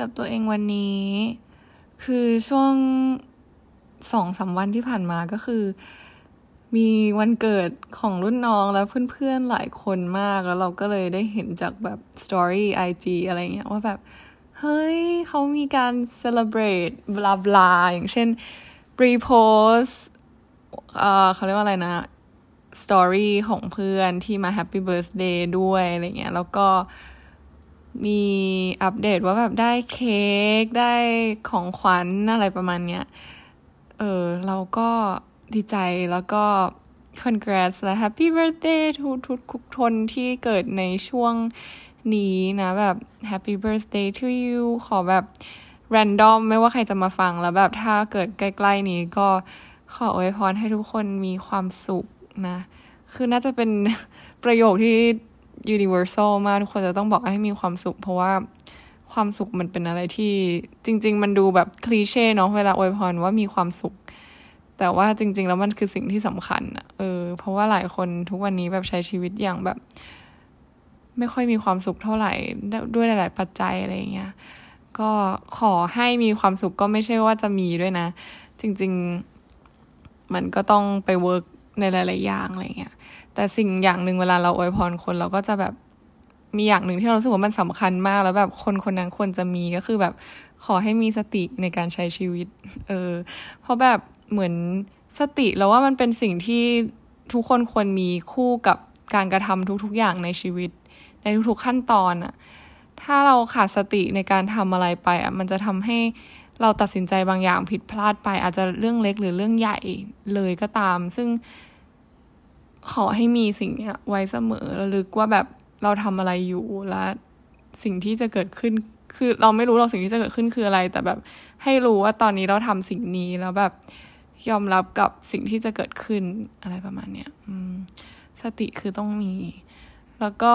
กับตัวเองวันนี้ คือช่วงสองสาวันที่ผ่านมาก็คือ มีวันเกิดของรุ่นน้องแล้วเพื่อนๆหลายคนมากแล้วเราก็เลยได้เห็นจากแบบสตอรี่ไอจีอะไรเงี้ยว่าแบบ เฮ้ยเขามีการ celebrate บลาบลาอย่างเช่น repost เอ่อเขาเรียกว่าอะไรนะสตอรี่ของเพื่อนที่มา Happy Birthday ด้วยอะไรเงี้ยแล้วก็ มีอัปเดตว่าแบบได้เค้กได้ของขวัญอะไรประมาณเนี้ย เออ เราก็ดีใจแล้วก็ congrats และ happy birthday ทุกทุกทุกทนที่เกิดในช่วงนี้นะแบบ happy birthday to you ขอแบบ random ไม่ว่าใครจะมาฟังแล้วแบบถ้าเกิดใกล้ ๆ นี้ก็ขออวยพรให้ทุกคนมีความสุขนะ คือน่าจะเป็นประโยคที่ universal มากทุกคนจะต้องบอกให้มีความสุข เพราะว่าความสุขมันเป็นอะไรที่จริง ๆ มันดูแบบคลีเช่เนาะเวลาอวยพรว่ามีความสุข แต่ว่าจริง ๆ แล้วมันคือสิ่งที่สำคัญอะเออ เพราะว่าหลายคนทุกวันนี้แบบใช้ชีวิตอย่างแบบ ไม่ค่อยมีความสุขเท่าไหร่ด้วยหลาย ๆ ปัจจัยอะไรอย่างเงี้ยก็ขอให้มีความสุขก็ไม่ใช่ว่าจะมีด้วยนะ จริง ๆ มันก็ต้องไป work ในหลาย ๆ อย่างอะไรเงี้ย แต่สิ่งอย่างหนึ่งเวลาเราอวยพรคนเราก็จะแบบมีอย่างหนึ่งที่เราสึกว่ามันสำคัญมากแล้วแบบคนคนนั้นควรจะมีก็คือแบบขอให้มีสติในการใช้ชีวิต เออ เพราะแบบเหมือนสติแล้วว่ามันเป็นสิ่งที่ทุกคนควรมีคู่กับการกระทำทุกๆอย่างในชีวิต ในทุกๆขั้นตอนอะถ้าเราขาดสติในการทำอะไรไปอะมันจะทำให้เราตัดสินใจบางอย่างผิดพลาดไป อาจจะเรื่องเล็กหรือเรื่องใหญ่เลยก็ตาม ซึ่ง ขอให้มีสิ่งเนี้ยไว้เสมอระลึกว่าแบบเราทำอะไรอยู่และสิ่งที่จะเกิดขึ้นคือเราไม่รู้เราสิ่งที่จะเกิดขึ้นคืออะไร แต่แบบให้รู้ว่าตอนนี้เราทำสิ่งนี้แล้วแบบยอมรับกับสิ่งที่จะเกิดขึ้นอะไรประมาณเนี้ยสติคือต้องมี แล้วก็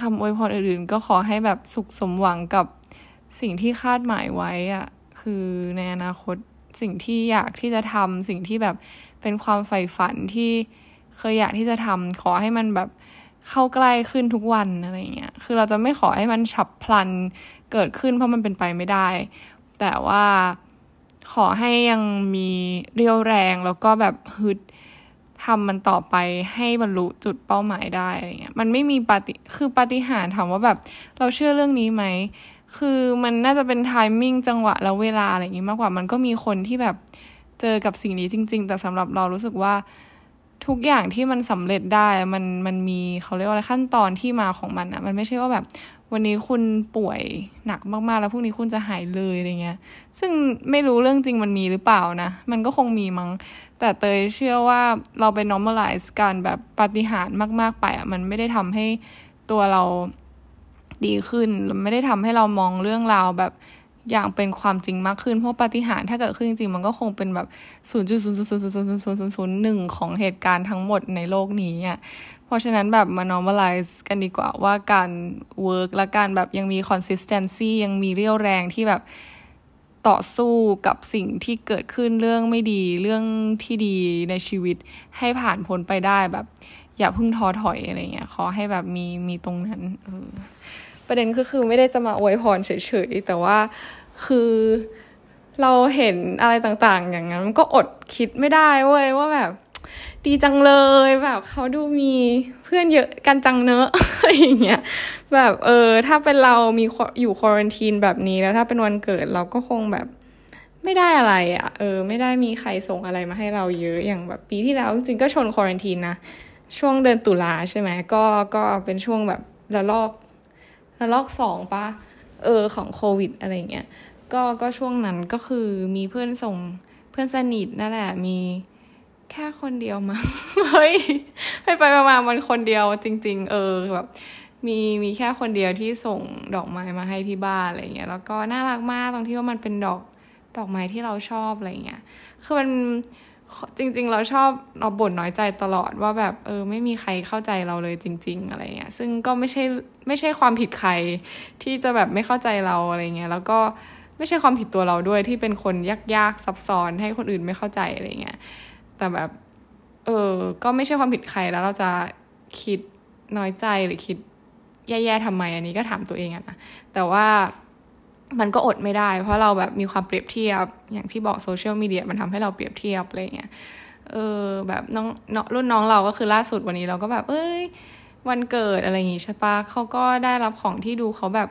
คำอวยพรอื่นๆ ก็ขอให้แบบสุขสมหวังกับสิ่งที่คาดหมายไว้อะคือในอนาคตสิ่งที่อยากที่จะทำสิ่งที่แบบเป็นความใฝ่ฝันที่ เคยอยากที่จะทำขอให้มันแบบเข้าใกล้ขึ้นทุกวันอะไรเงี้ย คือเราจะไม่ขอให้มันฉับพลันเกิดขึ้นเพราะมันเป็นไปไม่ได้ แต่ว่าขอให้ยังมีเรี่ยวแรงแล้วก็แบบฮึดทำมันต่อไปให้บรรลุจุดเป้าหมายได้อะไรเงี้ย มันไม่มีปฏิคือปฏิหารถามว่าแบบเราเชื่อเรื่องนี้ไหม คือมันน่าจะเป็นไทมิ่งจังหวะแล้วเวลาอะไรอย่างงี้มากกว่า มันก็มีคนที่แบบเจอกับสิ่งนี้จริง ๆ แต่สำหรับเรารู้สึกว่า ทุกอย่างที่มันสำเร็จได้มันมันมีเขาเรียกว่าอะไรขั้นตอนที่มาของมันอะมันไม่ใช่ว่าแบบ วันนี้คุณป่วยหนักมากๆ แล้วพรุ่งนี้คุณจะหายเลยอะไรเงี้ย ซึ่งไม่รู้เรื่องจริงมันมีหรือเปล่านะ มันก็คงมีมั้งแต่เตยเชื่อว่าเราไป normalize การแบบปฏิหารมากๆไปอะมันไม่ได้ทำให้ตัวเราดีขึ้น ไม่ได้ทำให้เรามองเรื่องราวแบบ อย่างเป็นความจริงมากขึ้น เพราะปฏิหารถ้าเกิดขึ้นจริงมันก็คงเป็นแบบศูนย์จุดศูนย์ศูนย์ศูนย์ศูนย์ศูนย์ศูนย์ศูนย์หนึ่งของเหตุการณ์ทั้งหมดในโลกนี้อะเพราะฉะนั้นแบบมา normalize กันดีกว่าว่าการ work และการแบบยังมี consistency ยังมีเรี่ยวแรงที่แบบต่อสู้กับสิ่งที่เกิดขึ้นเรื่องไม่ดีเรื่องที่ดีในชีวิตให้ผ่านพ้นไปได้แบบ อย่าพึ่งท้อถอยอะไรเงี้ยขอให้แบบมีมีตรงนั้นเออ ประเด็นก็คือไม่ได้จะมาอวยพรเฉยๆ แต่ว่าคือเราเห็นอะไรต่างๆ อย่างนั้นมันก็อดคิดไม่ได้เว้ยว่าแบบดีจังเลยแบบเขาดูมีเพื่อนเยอะกันจังเนอะอะไรอย่างเงี้ยแบบเออถ้าเป็นเรามีอยู่ควอรันทีนแบบนี้แล้วถ้าเป็นวันเกิดเราก็คงแบบไม่ได้อะไรอะ่ะเออ ไม่ได้มีใครส่งอะไรมาให้เราเยอะอย่างแบบปีที่แล้วจริงก็ชนควอรันทีนนะช่วงเดือนตุลาใช่ไหมก็ก็เป็นช่วงแบบระลอก ระลอกสองปะเออของโควิดอะไรเงี้ยก็ก็ช่วงนั้นก็คือมีเพื่อนส่งเพื่อนสนิทนั่นแหละมีแค่คนเดียวมาเฮ้ยไปไปมามันคนเดียวจริง ๆ เออแบบมีมีแค่คนเดียวที่ส่งดอกไม้มาให้ที่บ้านอะไรเงี้ยแล้วก็น่ารักมากตรงที่ว่ามันเป็นดอกดอกไม้ที่เราชอบอะไรเงี้ยคือมัน จริง ๆ เราชอบเราบ่นน้อยใจตลอดว่าแบบเออไม่มีใครเข้าใจเราเลยจริง ๆ อะไรเงี้ยซึ่งก็ไม่ใช่ไม่ใช่ความผิดใครที่จะแบบไม่เข้าใจเราอะไรเงี้ยแล้วก็ไม่ใช่ความผิดตัวเราด้วยที่เป็นคนยากๆซับซ้อนให้คนอื่นไม่เข้าใจอะไรเงี้ยแต่แบบเออก็ไม่ใช่ความผิดใครแล้วเราจะคิดน้อยใจหรือคิดแย่ๆทำไมอันนี้ก็ถามตัวเองอะนะแต่ว่า มันก็อดไม่ได้ เพราะเราแบบมีความเปรียบเทียบ อย่างที่บอกโซเชียลมีเดียมันทำให้เราเปรียบเทียบอะไรเงี้ยเออแบบน้องรุ่นน้องเราก็คือล่าสุดวันนี้เราก็แบบ เอ้ย วันเกิดอะไรอย่างงี้ใช่ปะเขาก็ได้รับของที่ดูเขาแบบ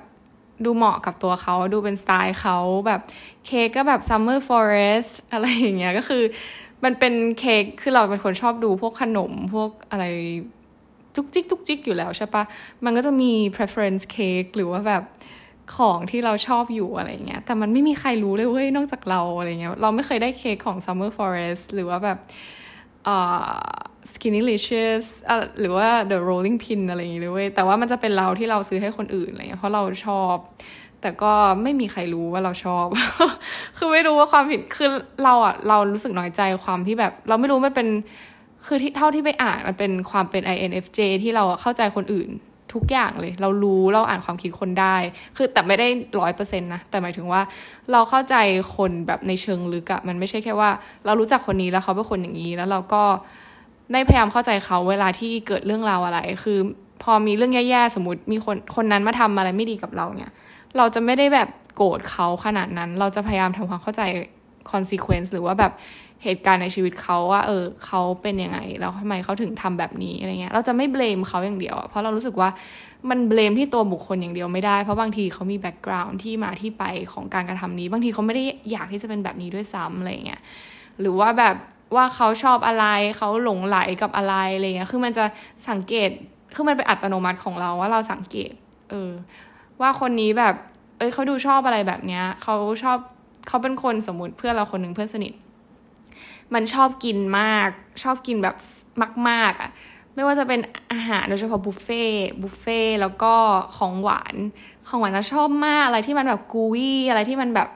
ดูเหมาะกับตัวเขาดูเป็นสไตล์เขาแบบเค้กก็แบบ summer forest อะไรอย่างเงี้ยก็คือมันเป็นเค้กคือเราเป็นคนชอบดูพวกขนมพวกอะไรจุกจิกจุกจิกอยู่แล้วใช่ปะมันก็จะมี preference cake หรือว่าแบบ ของที่เราชอบอยู่อะไรเงี้ยแต่มันไม่มีใครรู้เลยเว้ยนอกจากเราอะไรเงี้ยเราไม่เคยได้เค้กของ summer forest หรือว่าแบบอ่า skinny licious หรือว่า the rolling pin อะไรอย่างเงี้ยเว้ยแต่ว่ามันจะเป็นเราที่เราซื้อให้คนอื่นอะไรเงี้ยเพราะเราชอบ แต่ก็ไม่มีใครรู้ว่าเราชอบ คือไม่รู้ว่าความผิดคือเราอะเรารู้สึกน้อยใจความที่แบบ เราไม่รู้มันเป็นคือที่เท่าที่ไปอ่านมันเป็นความเป็น INFJ ที่เราเข้าใจคนอื่น ทุกอย่างเลย เรารู้เราอ่านความคิดคนได้ คือแต่ไม่ได้ร้อยเปอร์เซ็นต์นะ แต่หมายถึงว่าเราเข้าใจคนแบบในเชิงลึกอะมันไม่ใช่แค่ว่า เรารู้จักคนนี้แล้วเขาเป็นคนอย่างนี้ แล้วเราก็ได้พยายามเข้าใจเขาเวลาที่เกิดเรื่องราวอะไร คือพอมีเรื่องแย่ๆสมมติมีคนคนนั้นมาทำอะไรไม่ดีกับเราเนี่ย เราจะไม่ได้แบบโกรธเขาขนาดนั้น เราจะพยายามทำความเข้าใจ consequence หรือว่าแบบเหตุการณ์ในชีวิตเขาว่า เออเขาเป็นยังไง แล้วทำไมเขาถึงทำแบบนี้อะไรเงี้ยเราจะไม่ blame เขาอย่างเดียวเพราะเรารู้สึกว่ามัน blame ที่ตัวบุคคลอย่างเดียวไม่ได้ เพราะบางทีเขามี background ที่มาที่ไปของการกระทำนี้ บางทีเขาไม่ได้อยากที่จะเป็นแบบนี้ด้วยซ้ำอะไรเงี้ยหรือว่าแบบว่าเขาชอบอะไรเขาหลงไหลกับอะไรอะไรเงี้ยคือมันจะสังเกตคือมันเป็นอัตโนมัติของเราว่าเราสังเกต เออ ว่าคนนี้แบบ เอ้ยเขาดูชอบอะไรแบบเนี้ยเขาชอบ เขาเป็นคนสมมติเพื่อนเราคนหนึ่งเพื่อนสนิท มันชอบกินมาก ชอบกินแบบมาก ๆอะ่ะไม่ว่าจะเป็นอาหารโดยเฉพาะบุฟเฟ่บุฟเฟ่แล้วก็ของหวาน ของหวานนะชอบมากอะไรที่มันแบบกูวี่อะไรที่มันแบบ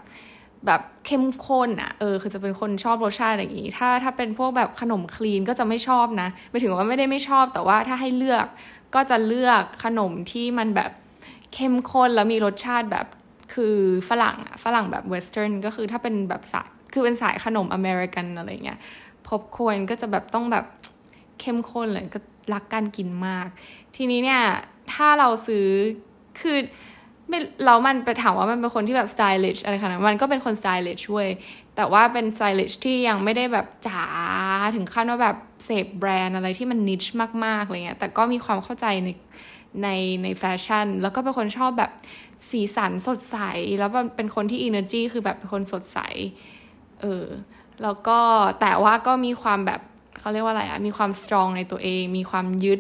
แบบเข้มข้นอะ่ะเออคือจะเป็นคนชอบรสชาติอย่างนี้ ถ้าถ้าเป็นพวกแบบขนมคลีนก็จะไม่ชอบนะไม่ถึงว่าไม่ได้ไม่ชอบแต่ว่าถ้าให้เลือกก็จะเลือกขนมที่มันแบบเข้มข้นแล้วมีรสชาติแบบ คือฝรั่งอะฝรั่งแบบเวสเทิร์นก็คือถ้าเป็นแบบสายคือเป็นสายขนมอเมริกันอะไรเงี้ยพบควรก็จะแบบต้องแบบเข้มข้นเลยก็รักการกินมาก ทีนี้เนี่ยถ้าเราซื้อคือไม่เรามันไปถามว่ามันเป็นคนที่แบบ stylish อะไรขนาดมันก็เป็นคน stylish เว้ย แต่ว่าเป็น stylish ที่ยังไม่ได้แบบจ๋าถึงขั้นว่าแบบเสพแบรนด์อะไรที่มัน niche มากๆอะไรเงี้ยแต่ก็มีความเข้าใจในในในแฟชั่น แล้วก็เป็นคนชอบแบบสีสันสดใส แล้วเป็นคนที่ energy คือแบบเป็นคนสดใส เออ แล้วก็แต่ว่าก็มีความแบบเขาเรียกว่าอะไรอะมีความ strong ในตัวเอง มีความยึด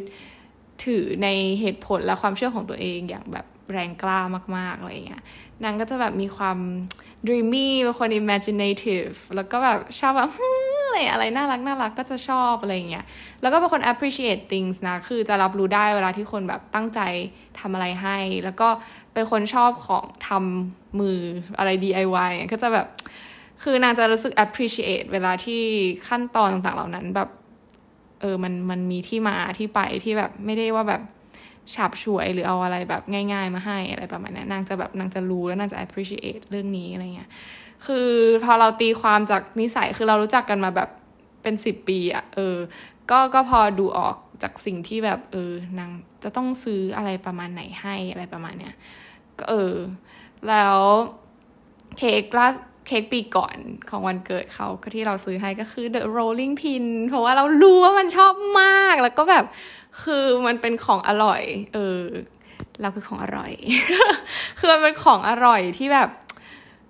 ถือในเหตุผลและความเชื่อของตัวเองอย่างแบบ แรงกล้ามากๆอะไรเงี้ยนางก็จะแบบมีความ dreamy เป็นคน imaginative แล้วก็แบบชอบแบบอะไรอะไรน่ารักน่ารักก็จะชอบอะไรเงี้ยแล้วก็เป็นคน appreciate things นะ คือจะรับรู้ได้เวลาที่คนแบบตั้งใจทำอะไรให้ แล้วก็เป็นคนชอบของทำมืออะไร DIY ก็จะแบบคือนางจะรู้สึก appreciate เวลาที่ขั้นตอนต่างๆเหล่านั้นแบบเออมันมันมีที่มาที่ไปที่แบบไม่ได้ว่าแบบ ฉาบฉวยหรือเอาอะไรแบบง่าย ๆ มาให้อะไรประมาณนี้นางจะแบบนางจะรู้แล้วนางจะ appreciate เรื่องนี้อะไรเงี้ยคือพอเราตีความจากนิสัยคือเรารู้จักกันมาแบบเป็นสิบปีอะเออ ก็ก็พอดูออกจากสิ่งที่แบบเออนางจะต้องซื้ออะไรประมาณไหนให้อะไรประมาณเนี้ยก็เออ แล้วเค้กล่า เค้กปีก่อนของวันเกิดเขาที่เราซื้อให้ก็คือ the rolling pin เพราะว่าเรารู้ว่ามันชอบมาก แล้วก็แบบคือมันเป็นของอร่อย เออ เราคือของอร่อย คือมันเป็นของอร่อยที่แบบ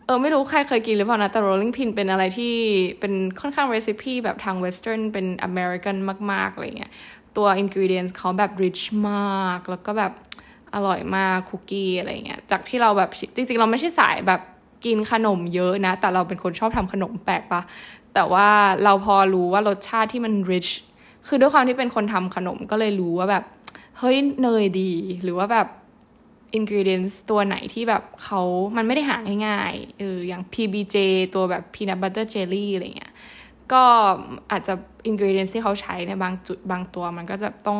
เออไม่รู้ใครเคยกินหรือเปล่านะ แต่ rolling pin เป็นอะไรที่เป็นค่อนข้าง recipe แบบทาง western เป็น American มาก ๆ อะไรเงี้ย ตัว ingredients เขาแบบ rich มาก แล้วก็แบบอร่อยมากคุกกี้อะไรเงี้ย จากที่เราแบบจริง ๆ เราไม่ใช่สายแบบ กินขนมเยอะนะ แต่เราเป็นคนชอบทำขนมแปลกปะแต่ว่าเราพอรู้ว่ารสชาติที่มัน rich คือด้วยความที่เป็นคนทำขนมก็เลยรู้ว่าแบบ เฮ้ยเนยดี หรือว่าแบบ ingredients ตัวไหนที่แบบเขามันไม่ได้หาง่ายๆเอออย่าง PBJ ตัวแบบ peanut butter jelly อะไรเงี้ยก็อาจจะ ingredients ที่เขาใช้ในบางจุดบางตัวมันก็จะต้อง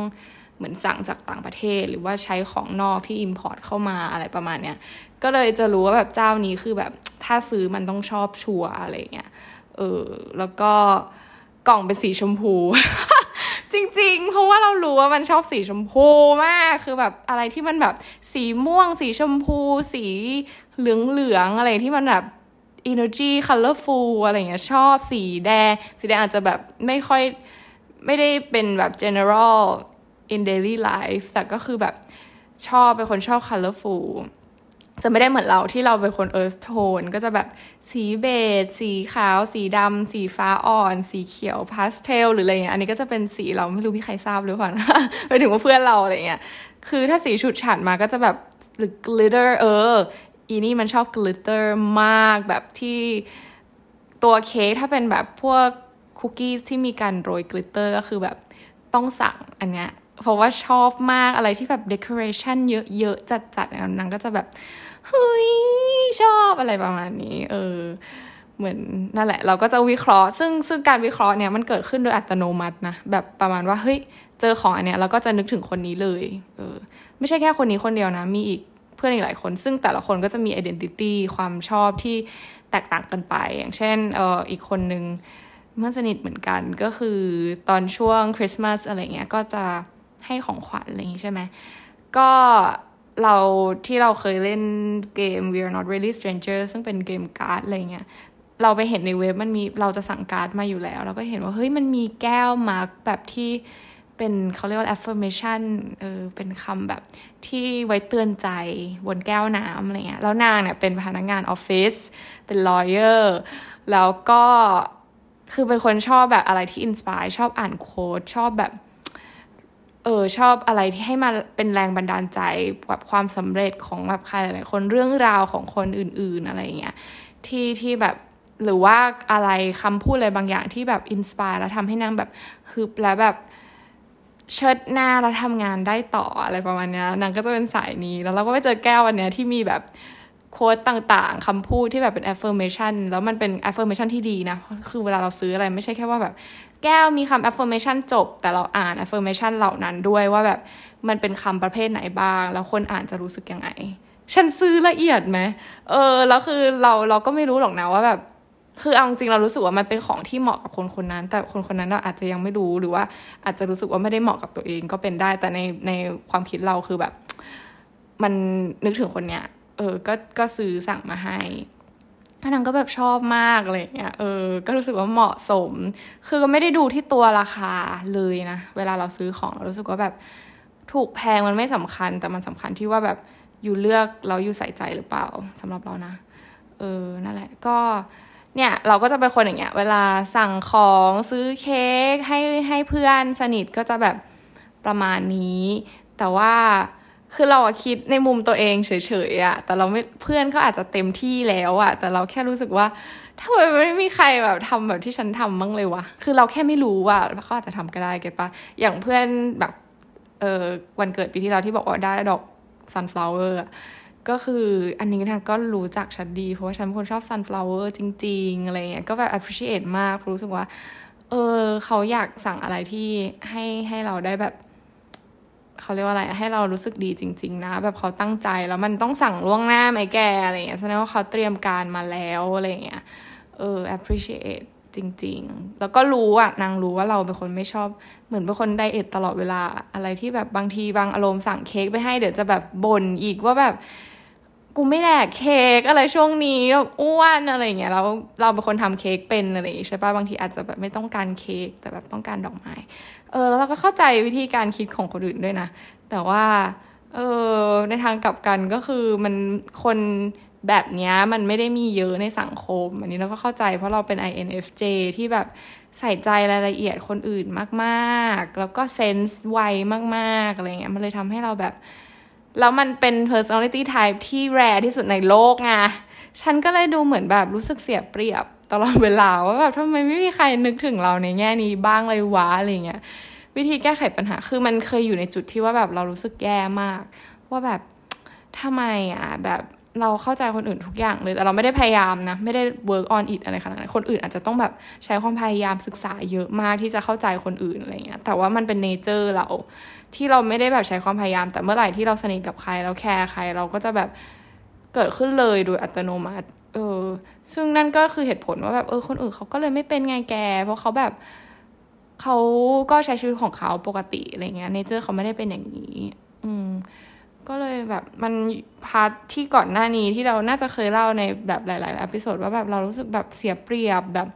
เหมือนสั่งจากต่างประเทศ หรือว่าใช้ของนอกที่ import เข้ามาอะไรประมาณเนี้ยก็เลยจะรู้ว่าแบบเจ้านี้คือแบบถ้าซื้อมันต้องชอบชัวอะไรเงี้ยเออแล้วก็กล่องเป็นสีชมพู จริง ๆ เพราะว่าเรารู้ว่ามันชอบสีชมพูมาก คือแบบอะไรที่มันแบบสีม่วง สีชมพู สีเหลืองๆอะไรที่มันแบบ energy colorful อะไรเงี้ยชอบสีแดง สีแดงอาจจะแบบไม่ค่อยไม่ได้เป็นแบบ general in daily life แต่ก็คือแบบชอบเป็นคนชอบ colorful จะไม่ได้เหมือนเราที่เราเป็นคน earth tone ก็จะแบบสีเบจสีขาว สีดำสีฟ้าอ่อน สีเขียวพาสเทลหรืออะไรเงี้ยอันนี้ก็จะเป็นสีเราไม่รู้พี่ใครทราบหรือเปล่านะไปถึงว่าเพื่อนเราอะไรเงี้ยคือถ้าสีฉุดฉันมาก็จะแบบหรือ glitter เอออีนี่มันชอบ glitter มากแบบที่ตัวเค้กถ้าเป็นแบบพวกคุกกี้ที่มีการโรย glitter ก็คือแบบต้องสั่งอันเนี้ย เพราะว่าชอบมากอะไรที่แบบ decoration เยอะๆ จัดๆนางก็จะแบบเฮ้ยชอบอะไรประมาณนี้เออเหมือนนั่นแหละ เราก็จะวิเคราะห์ ซึ่งซึ่งการวิเคราะห์เนี่ยมันเกิดขึ้นโดยอัตโนมัตินะแบบประมาณว่าเฮ้ยเจอของอันเนี้ยเราก็จะนึกถึงคนนี้เลยเออไม่ใช่แค่คนนี้คนเดียวนะ มีอีกเพื่อนอีกหลายคน ซึ่งแต่ละคนก็จะมี identity ความชอบที่แตกต่างกันไป อย่างเช่นเอออีกคนนึงเพื่อนสนิทเหมือนกันก็คือตอนช่วงคริสต์มาสอะไรเงี้ยก็จะ ให้ของขวัญอะไรอย่างนี้ใช่ไหมก็เราที่เราเคยเล่นเกม We Are Not Really Strangers ซึ่งเป็นเกมการ์ดอะไรเงี้ยเราไปเห็นในเว็บมันมีเราจะสั่งการ์ดมาอยู่แล้ว เราก็เห็นว่าเฮ้ยมันมีแก้ว mug แบบที่เป็นเขาเรียกว่า affirmation เออเป็นคำแบบที่ไว้เตือนใจบนแก้วน้ำอะไรเงี้ยแล้วนางเนี่ยเป็นพนักงานออฟฟิศเป็น lawyer แล้วก็คือเป็นคนชอบแบบอะไรที่อินสปายชอบอ่านโค้ดชอบแบบ เออชอบอะไรที่ให้มาเป็นแรงบันดาลใจแบบความสำเร็จของแบบใครหลายคนเรื่องราวของคนอื่น ๆอะไรเงี้ยที่ที่แบบหรือว่าอะไรคำพูดอะไรบางอย่างที่แบบอินสปายแล้วทำให้นางแบบฮึบแล้วแบบเชิดหน้าแล้วทำงานได้ต่ออะไรประมาณนี้นางก็จะเป็นสายนี้ แล้วเราก็ไปเจอแก้ววันนี้ที่มีแบบโค้ดต่างๆคำพูดที่แบบเป็น affirmation แล้วมันเป็น affirmation ที่ดีนะ คือเวลาเราซื้ออะไรไม่ใช่แค่ว่าแบบ แก้วมีคำ affirmation จบ แต่เราอ่าน affirmation เหล่านั้นด้วยว่าแบบมันเป็นคำประเภทไหนบ้าง แล้วคนอ่านจะรู้สึกยังไง ฉันซื้อละเอียดไหมเออแล้วคือเราเราก็ไม่รู้หรอกนะว่าแบบคือเอาจริงเรารู้สึกว่ามันเป็นของที่เหมาะกับคนคนนั้น แต่คนคนนั้นเราอาจจะยังไม่รู้หรือว่าอาจจะรู้สึกว่าไม่ได้เหมาะกับตัวเองก็เป็นได้ แต่ในในความคิดเราคือแบบ มันนึกถึงคนเนี้ยเออก็ก็ซื้อสั่งมาให้ นางก็แบบชอบมากอะไรเงี้ยเออ ก็รู้สึกว่าเหมาะสม คือก็ไม่ได้ดูที่ตัวราคาเลยนะ เวลาเราซื้อของเรารู้สึกว่าแบบถูกแพงมันไม่สำคัญ แต่มันสำคัญที่ว่าแบบอยู่เลือกเราอยู่ใส่ใจหรือเปล่าสำหรับเรานะ เออ นั่นแหละ ก็เนี่ยเราก็จะเป็นคนอย่างเงี้ย เวลาสั่งของซื้อเค้กให้ให้เพื่อนสนิทก็จะแบบประมาณนี้ แต่ว่า คือเราคิดในมุมตัวเองเฉยๆอะแต่เราไม่เพื่อนเขาอาจจะเต็มที่แล้วอะแต่เราแค่รู้สึกว่าทำไมไม่มีใครแบบทำแบบที่ฉันทำบ้างเลยวะ คือเราแค่ไม่รู้ว่าเขาอาจจะทำก็ได้เก็ปะอย่างเพื่อนแบบเออวันเกิดปีที่เราที่บอกว่าได้ดอก sunflower ก็คืออันนี้ทางก็รู้จักฉันดี เพราะว่าฉันเป็นคนชอบ sunflower จริง ๆ อะไรเงี้ยก็แบบ appreciate มากรู้สึกว่า เออเขาอยากสั่งอะไรที่ให้ให้เราได้แบบ เขาเรียกว่าอะไรให้เรารู้สึกดีจริง ๆ นะ แบบเขาตั้งใจแล้วมันต้องสั่งล่วงหน้าไหมแกอะไรเงี้ยแสดงว่าเขาเตรียมการมาแล้วอะไรเงี้ยเออ appreciate จริง ๆ แล้วก็รู้อะนางรู้ว่าเราเป็นคนไม่ชอบ เหมือนเป็นคนไดเอทตลอดเวลาอะไรที่แบบบางทีบางอารมณ์สั่งเค้กไปให้เดี๋ยวจะแบบบ่นอีกว่าแบบ กูไม่แดกเค้กอะไรช่วงนี้อ้วนอะไรเงี้ยแล้วเราเป็นคนทำเค้กเป็นอะไรใช่ปะบางทีอาจจะแบบไม่ต้องการเค้กแต่แบบต้องการดอกไม้ เออแล้วเราก็เข้าใจวิธีการคิดของคนอื่นด้วยนะ แต่ว่าเออในทางกลับกันก็คือมันคนแบบนี้มันไม่ได้มีเยอะในสังคม อันนี้เราก็เข้าใจเพราะเราเป็น INFJ ที่แบบใส่ใจรายละเอียดคนอื่นมาก ๆ แล้วก็เซนส์ไวมาก ๆ อะไรเงี้ยมันเลยทำให้เราแบบ แล้วมันเป็น personality type ที่แรที่สุดในโลกไงฉันก็เลยดูเหมือนแบบรู้สึกเสียเปรียบตลอดเวลาว่าแบบทำไมไม่มีใครนึกถึงเราในแง่นี้บ้างเลยวะอะไรเงี้ยวิธีแก้ไขปัญหาคือมันเคยอยู่ในจุดที่ว่าแบบเรารู้สึกแย่มาก ว่าแบบทำไมอะแบบ เราเข้าใจคนอื่นทุกอย่างเลย แต่เราไม่ได้พยายามนะ ไม่ได้ work on it อะไรขนาดนั้น คนอื่นอาจจะต้องแบบใช้ความพยายามศึกษาเยอะมากที่จะเข้าใจคนอื่นอะไรเงี้ย แต่ว่ามันเป็นเนเจอร์เรา ที่เราไม่ได้แบบใช้ความพยายาม แต่เมื่อไหร่ที่เราสนิทกับใครเราแคร์ใคร เราก็จะแบบเกิดขึ้นเลยโดยอัตโนมัติ เออ ซึ่งนั่นก็คือเหตุผลว่าแบบเออคนอื่นเขาก็เลยไม่เป็นไงแก เพราะเขาแบบเขาก็ใช้ชีวิตของเขาปกติอะไรเงี้ย nature เขาไม่ได้เป็นอย่างนี้ ก็เลยแบบมัน part ที่ก่อนหน้านี้ที่เราน่าจะเคยเล่าในแบบหลายๆ episode ว่าแบบเรารู้สึกแบบเสียเปรียบแบบ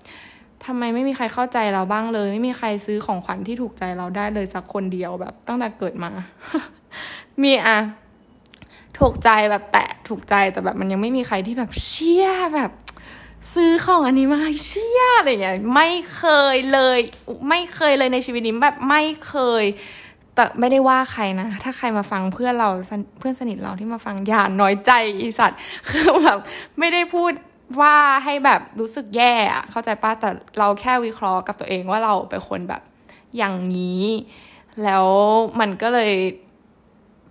ทำไมไม่มีใครเข้าใจเราบ้างเลย ไม่มีใครซื้อของขวัญที่ถูกใจเราได้เลยสักคนเดียวแบบตั้งแต่เกิดมา มีอะถูกใจแบบแตะถูกใจแต่แบบมันยังไม่มีใครที่แบบเชี่ยแบบ ซื้อของอันนี้มาเชี่ยอะไรเงี้ยไม่เคยเลย ไม่เคยเลยในชีวิตนี้แบบไม่เคย แต่ไม่ได้ว่าใครนะ ถ้าใครมาฟังเพื่อนเราเพื่อนสนิทเราที่มาฟังอย่าน้อยใจอีสัตว์คือแบบไม่ได้พูดว่าให้แบบรู้สึกแย่เข้าใจป้ะแต่เราแค่วิเคราะห์กับตัวเองว่าเราเป็นคนแบบอย่างนี้ แล้วมันก็เลย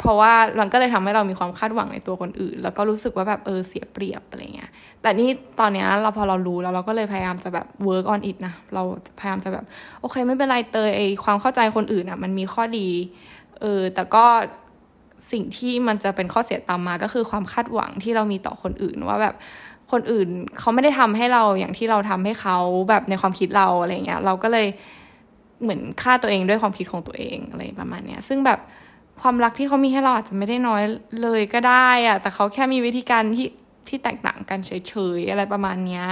เพราะว่ามันก็เลยทำให้เรามีความคาดหวังในตัวคนอื่น แล้วก็รู้สึกว่าแบบเออเสียเปรียบอะไรเงี้ยแต่นี่ตอนเนี้ยเราพอเรารู้แล้วเราก็เลยพยายามจะแบบ work on it นะเราพยายามจะแบบโอเคไม่เป็นไรเตยไอความเข้าใจคนอื่นอะมันมีข้อดีเออแต่ก็สิ่งที่มันจะเป็นข้อเสียตามมาก็คือความคาดหวังที่เรามีต่อคนอื่นว่าแบบคนอื่นเขาไม่ได้ทำให้เราอย่างที่เราทำให้เขาแบบในความคิดเราอะไรเงี้ยเราก็เลยเหมือนฆ่าตัวเองด้วยความคิดของตัวเองอะไรประมาณเนี้ยซึ่งแบบ ความรักที่เขามีให้เราอาจจะไม่ได้น้อยเลยก็ได้อะแต่เขาแค่มีวิธีการที่ที่แตกต่างกันเฉยๆอะไรประมาณเนี้ย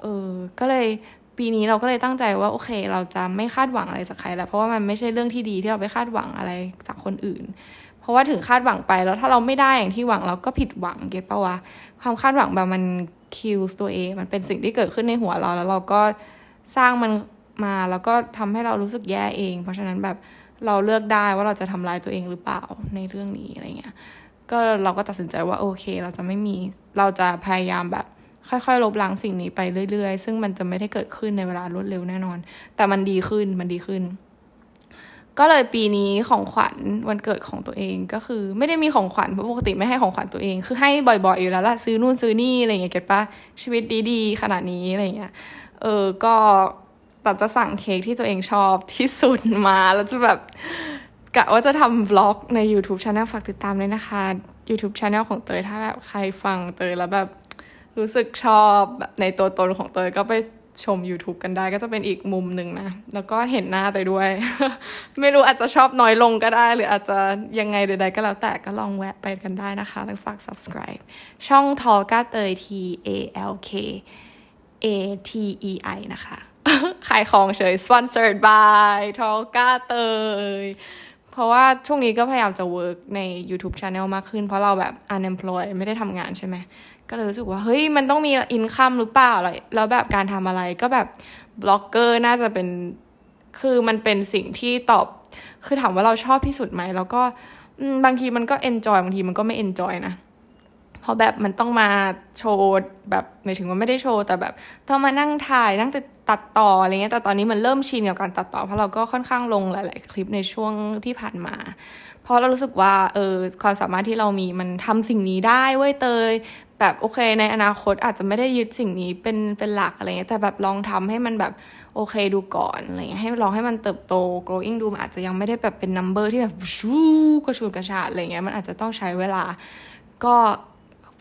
เออก็เลยปีนี้เราก็เลยตั้งใจว่าโอเค เราจะไม่คาดหวังอะไรจากใครแล้วเพราะว่ามันไม่ใช่เรื่องที่ดีที่เราไปคาดหวังอะไรจากคนอื่น เพราะว่าถึงคาดหวังไปแล้วถ้าเราไม่ได้อย่างที่หวังเราก็ผิดหวังเก็ตปะวะความคาดหวังแบบมันคิวตัวเองมันเป็นสิ่งที่เกิดขึ้นในหัวเราแล้วเราก็สร้างมันมาแล้วก็ทำให้เรารู้สึกแย่เอง เพราะฉะนั้นแบบ เราเลือกได้ว่าเราจะทำลายตัวเองหรือเปล่าในเรื่องนี้อะไรเงี้ยก็เราก็ตัดสินใจว่าโอเค เราจะไม่มีเราจะพยายามแบบค่อยๆ ลบล้างสิ่งนี้ไปเรื่อยๆ ซึ่งมันจะไม่ได้เกิดขึ้นในเวลารวดเร็วแน่นอน แต่มันดีขึ้นมันดีขึ้น ก็เลยปีนี้ของขวัญวันเกิดของตัวเองก็คือ ไม่ได้มีของขวัญเพราะปกติไม่ให้ของขวัญตัวเอง คือให้บ่อยๆอยู่แล้วละซื้อนู่นซื้อนี่อะไรเงี้ยเก็ตปะชีวิตดีๆขนาดนี้อะไรเงี้ยเออก็ แต่จะสั่งเค้กที่ตัวเองชอบที่สุดมาแล้วจะแบบกะว่าจะทำบล็อกใน YouTube Channel ฝากติดตามเลยนะคะ YouTube Channel ของเตยถ้าแบบใครฟังเตยแล้วแบบรู้สึกชอบแบบในตัวตนของเตยก็ไปชม YouTube กันได้ก็จะเป็นอีกมุมหนึ่งนะ แล้วก็เห็นหน้าไปด้วย ไม่รู้อาจจะชอบน้อยลงก็ได้ หรืออาจจะยังไงใดๆก็แล้วแต่ก็ลองแวะไปกันได้นะคะแล้วฝาก subscribe ช่องทอก้าเตย T A L K A T E I นะคะ ขายของเฉย sponsored by ทอลกาเตย เพราะว่าช่วงนี้ก็พยายามจะ work ใน YouTube Channel มากขึ้น เพราะเราแบบ unemployed ไม่ได้ทำงานใช่ไหม ก็เลยรู้สึกว่า เฮ้ย มันต้องมีอินคัมหรือเปล่า แล้วแบบการทำอะไรก็แบบ บล็อกเกอร์น่าจะเป็น คือมันเป็นสิ่งที่ตอบ คือถามว่าเราชอบที่สุดไหม แล้วก็บางทีมันก็ enjoy บางทีมันก็ไม่ enjoy นะ เพราะแบบมันต้องมาโชว์แบบหมายถึงว่าไม่ได้โชว์แต่แบบต้องมานั่งถ่ายนั่งตัดต่ออะไรเงี้ยแต่ตอนนี้มันเริ่มชินกับการตัดต่อเพราะเราก็ค่อนข้างลงหลาย ๆ คลิปในช่วงที่ผ่านมา เพราะเรารู้สึกว่าเออความสามารถที่เรามีมันทำสิ่งนี้ได้เว้ยเตยแบบโอเค ในอนาคตอาจจะไม่ได้ยึดสิ่งนี้เป็นเป็นหลักอะไรเงี้ยแต่แบบลองทำให้มันแบบโอเคดูก่อนอะไรเงี้ยให้ลองให้มันเติบโต growing ดูมันอาจจะยังไม่ได้แบบเป็น number ที่แบบชูกระชูกระชาดอะไรเงี้ยมันอาจจะต้องใช้เวลาก็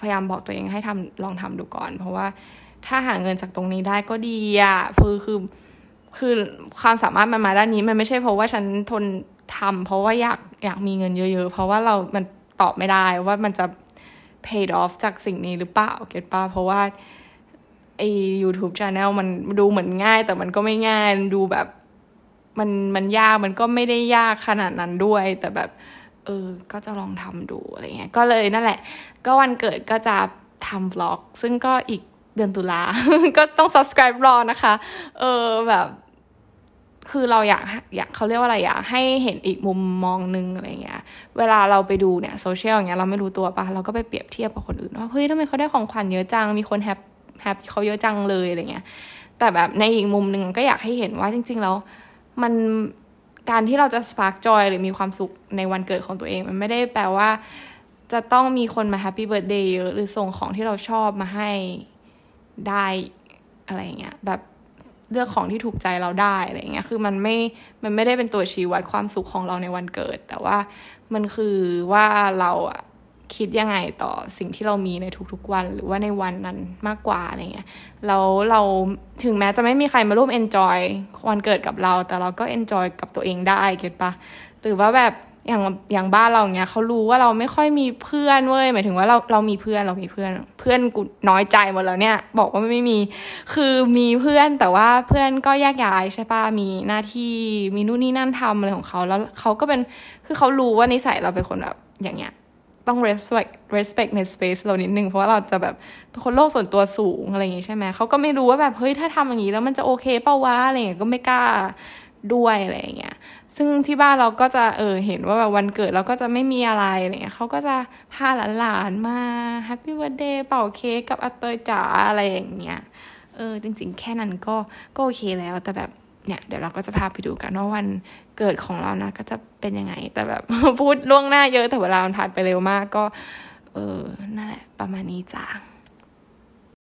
พยายามบอกตัวเองให้ทำลองทำดูก่อน เพราะว่าถ้าหาเงินจากตรงนี้ได้ก็ดีอะคือคือคือความสามารถมันมาด้านนี้มันไม่ใช่เพราะว่าฉันทนทำเพราะว่าอยากอยากมีเงินเยอะ ๆ เพราะว่าเรามันตอบไม่ได้ว่ามันจะ paid off จากสิ่งนี้หรือเปล่าเก็ตป้าเพราะว่าไอ YouTube Channel มันดูเหมือนง่าย แต่มันก็ไม่ง่ายดูแบบมันมันยากมันก็ไม่ได้ยากขนาดนั้นด้วย แต่แบบ เออ ก็จะลองทำดูอะไรเงี้ย ก็เลยนั่นแหละ ก็วันเกิดก็จะทำบล็อก ซึ่งก็อีกเดือนตุลา ก็ต้อง subscribe รอนะคะ เออแบบ คือเราอยากอยากเขาเรียกว่าอะไรอยากให้เห็นอีกมุมมองนึงอะไรเงี้ย เวลาเราไปดูเนี่ยโซเชียลอย่างเงี้ยเราไม่รู้ตัวปะเราก็ไปเปรียบเทียบกับคนอื่นว่าเฮ้ยทำไมเขาได้ของขวัญเยอะจัง มีคนแฮปhap เขาเยอะจังเลยอะไรเงี้ย แต่แบบในอีกมุมหนึ่งก็อยากให้เห็นว่าจริง ๆ แล้วมัน การที่เราจะ spark joy หรือมีความสุขในวันเกิดของตัวเอง มันไม่ได้แปลว่า จะต้องมีคนมา happy birthday เยอะหรือส่งของที่เราชอบมาให้ได้อะไรเงี้ยแบบเลือกของที่ถูกใจเราได้อะไรเงี้ยคือมันไม่ มันไม่ได้เป็นตัวชี้วัดความสุขของเราในวันเกิด แต่ว่ามันคือว่าเราอะ คิดยังไงต่อสิ่งที่เรามีในทุกๆวัน หรือว่าในวันนั้นมากกว่าอะไรเงี้ยแล้วเราถึงแม้จะไม่มีใครมาร่วม enjoy วันเกิดกับเรา แต่เราก็ enjoy กับตัวเองได้ get ปะหรือว่าแบบอย่างอย่างบ้านเราเนี้ยเขารู้ว่าเราไม่ค่อยมีเพื่อนเว้ยหมายถึงว่าเราเรามีเพื่อนเรามีเพื่อน เพื่อนกูน้อยใจหมดแล้วเนี่ย บอกว่าไม่มีคือมีเพื่อนแต่ว่าเพื่อนก็แยกย้ายใช่ปะมีหน้าที่มีนู่นนี่นั่นทำอะไรของเขาแล้วเขาก็เป็นคือเขารู้ว่านิสัยเราเป็นคนแบบอย่างเงี้ย ต้อง respect respect ใน space เรานิดนึง เพราะว่าเราจะแบบเป็นคนโลกส่วนตัวสูงอะไรอย่างงี้ใช่ไหมเขาก็ไม่รู้ว่าแบบเฮ้ยถ้าทำอย่างนี้แล้วมันจะโอเคเปล่าวะอะไรเงี้ยก็ไม่กล้าด้วยอะไรอย่างเงี้ย ซึ่งที่บ้านเราก็จะเออเห็นว่าแบบวันเกิดเราก็จะไม่มีอะไรอะไรเงี้ยเขาก็จะพาหลานๆมา Happy Birthday เป่าเค้กกับอาเตยจ๋าอะไรอย่างเงี้ย เออจริงๆ แค่นั้นก็ก็โอเคแล้วแต่แบบ เนี่ยเดี๋ยวเราก็จะพาไปดูกันว่าวันเกิดของเรานะ ก็จะเป็นยังไง แต่แบบพูดล่วงหน้าเยอะแต่เวลามันผ่านไปเร็วมากก็ เออนั่นแหละ ประมาณนี้จ้า